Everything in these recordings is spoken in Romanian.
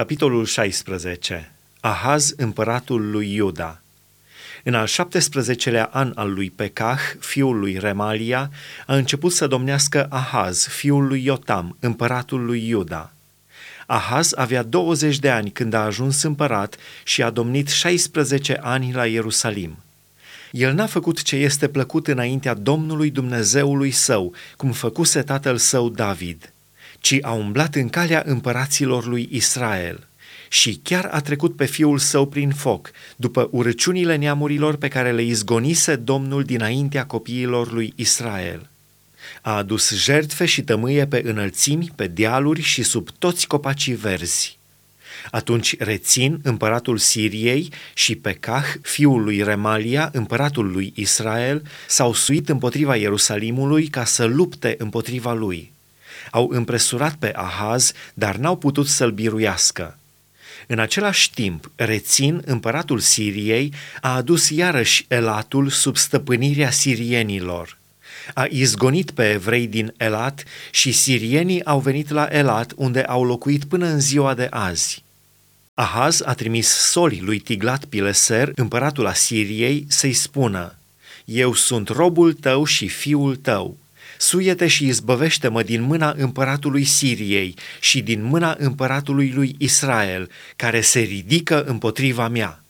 Capitolul 16. Ahaz, împăratul lui Iuda. În al 17-lea an al lui Pecah, fiul lui Remalia, a început să domnească Ahaz, fiul lui Iotam, împăratul lui Iuda. Ahaz avea 20 de ani când a ajuns împărat și a domnit 16 ani la Ierusalim. El n-a făcut ce este plăcut înaintea Domnului Dumnezeului său, cum făcuse tatăl său David – ci a umblat în calea împăraților lui Israel și chiar a trecut pe fiul său prin foc, după urăciunile neamurilor pe care le izgonise Domnul dinaintea copiilor lui Israel. A adus jertfe și tămâie pe înălțimi, pe dealuri și sub toți copacii verzi. Atunci Rețin, împăratul Siriei, și Pecah, fiul lui Remalia, împăratul lui Israel, s-au suit împotriva Ierusalimului ca să lupte împotriva lui au împresurat pe Ahaz, dar n-au putut să-l biruiască. În același timp, Rețin, împăratul Siriei, a adus iarăși Elatul sub stăpânirea sirienilor. A izgonit pe evrei din Elat și sirienii au venit la Elat, unde au locuit până în ziua de azi. Ahaz a trimis soli lui Tiglat Pileser, împăratul Asiriei, să-i spună, Eu sunt robul tău și fiul tău suiete și izbăvește-mă din mâna împăratului Siriei și din mâna împăratului lui Israel, care se ridică împotriva mea.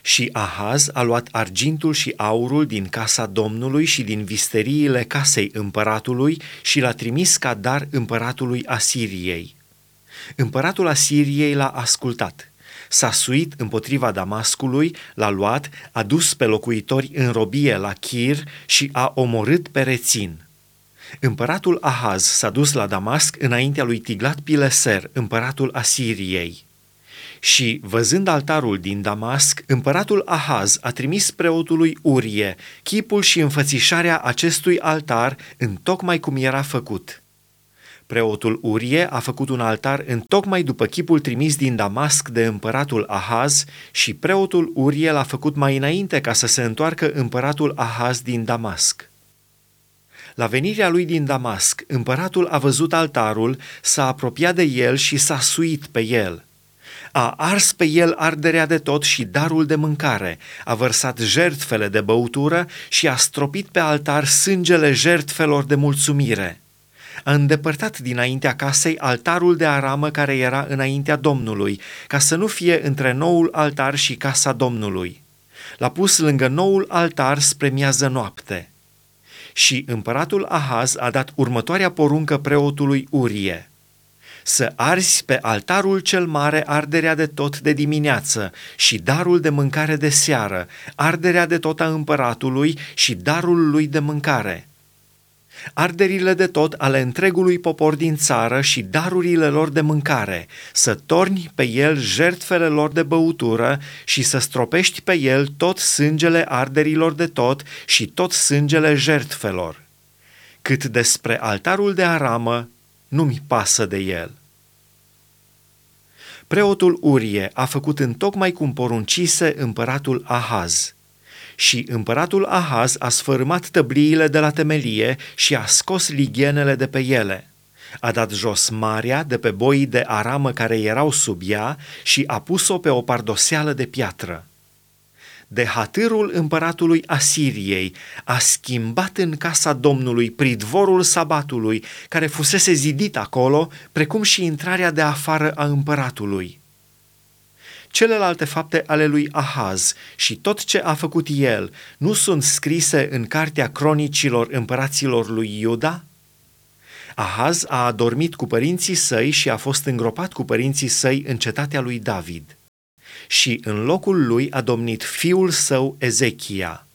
Și Ahaz a luat argintul și aurul din casa Domnului și din visteriile casei împăratului și l-a trimis ca dar împăratului Asiriei. Împăratul Asiriei l-a ascultat s-a suit împotriva Damascului, l-a luat, a dus pe locuitori în robie la Chir și a omorât pe rețin. Împăratul Ahaz s-a dus la Damasc înaintea lui Tiglat Pileser, împăratul Asiriei. Și, văzând altarul din Damasc, împăratul Ahaz a trimis preotului Urie chipul și înfățișarea acestui altar în tocmai cum era făcut. Preotul Urie a făcut un altar în tocmai după chipul trimis din Damasc de împăratul Ahaz și preotul Urie l-a făcut mai înainte ca să se întoarcă împăratul Ahaz din Damasc. La venirea lui din Damasc, împăratul a văzut altarul, s-a apropiat de el și s-a suit pe el. A ars pe el arderea de tot și darul de mâncare, a vărsat jertfele de băutură și a stropit pe altar sângele jertfelor de mulțumire. A îndepărtat dinaintea casei altarul de aramă care era înaintea Domnului, ca să nu fie între noul altar și casa Domnului. L-a pus lângă noul altar spre miază noapte. Și împăratul Ahaz a dat următoarea poruncă preotului Urie. Să arzi pe altarul cel mare arderea de tot de dimineață și darul de mâncare de seară, arderea de tot a împăratului și darul lui de mâncare – arderile de tot ale întregului popor din țară și darurile lor de mâncare, să torni pe el jertfele lor de băutură și să stropești pe el tot sângele arderilor de tot și tot sângele jertfelor. Cât despre altarul de aramă, nu-mi pasă de el. Preotul Urie a făcut întocmai cum poruncise împăratul Ahaz – și împăratul Ahaz a sfărâmat tăbliile de la temelie și a scos lighenele de pe ele. A dat jos marea de pe boii de aramă care erau sub ea și a pus-o pe o pardoseală de piatră. De hatârul împăratului Asiriei a schimbat în casa Domnului pridvorul sabatului care fusese zidit acolo, precum și intrarea de afară a împăratului celelalte fapte ale lui Ahaz și tot ce a făcut el nu sunt scrise în cartea cronicilor împăraților lui Iuda? Ahaz a adormit cu părinții săi și a fost îngropat cu părinții săi în cetatea lui David. Și în locul lui a domnit fiul său Ezechia.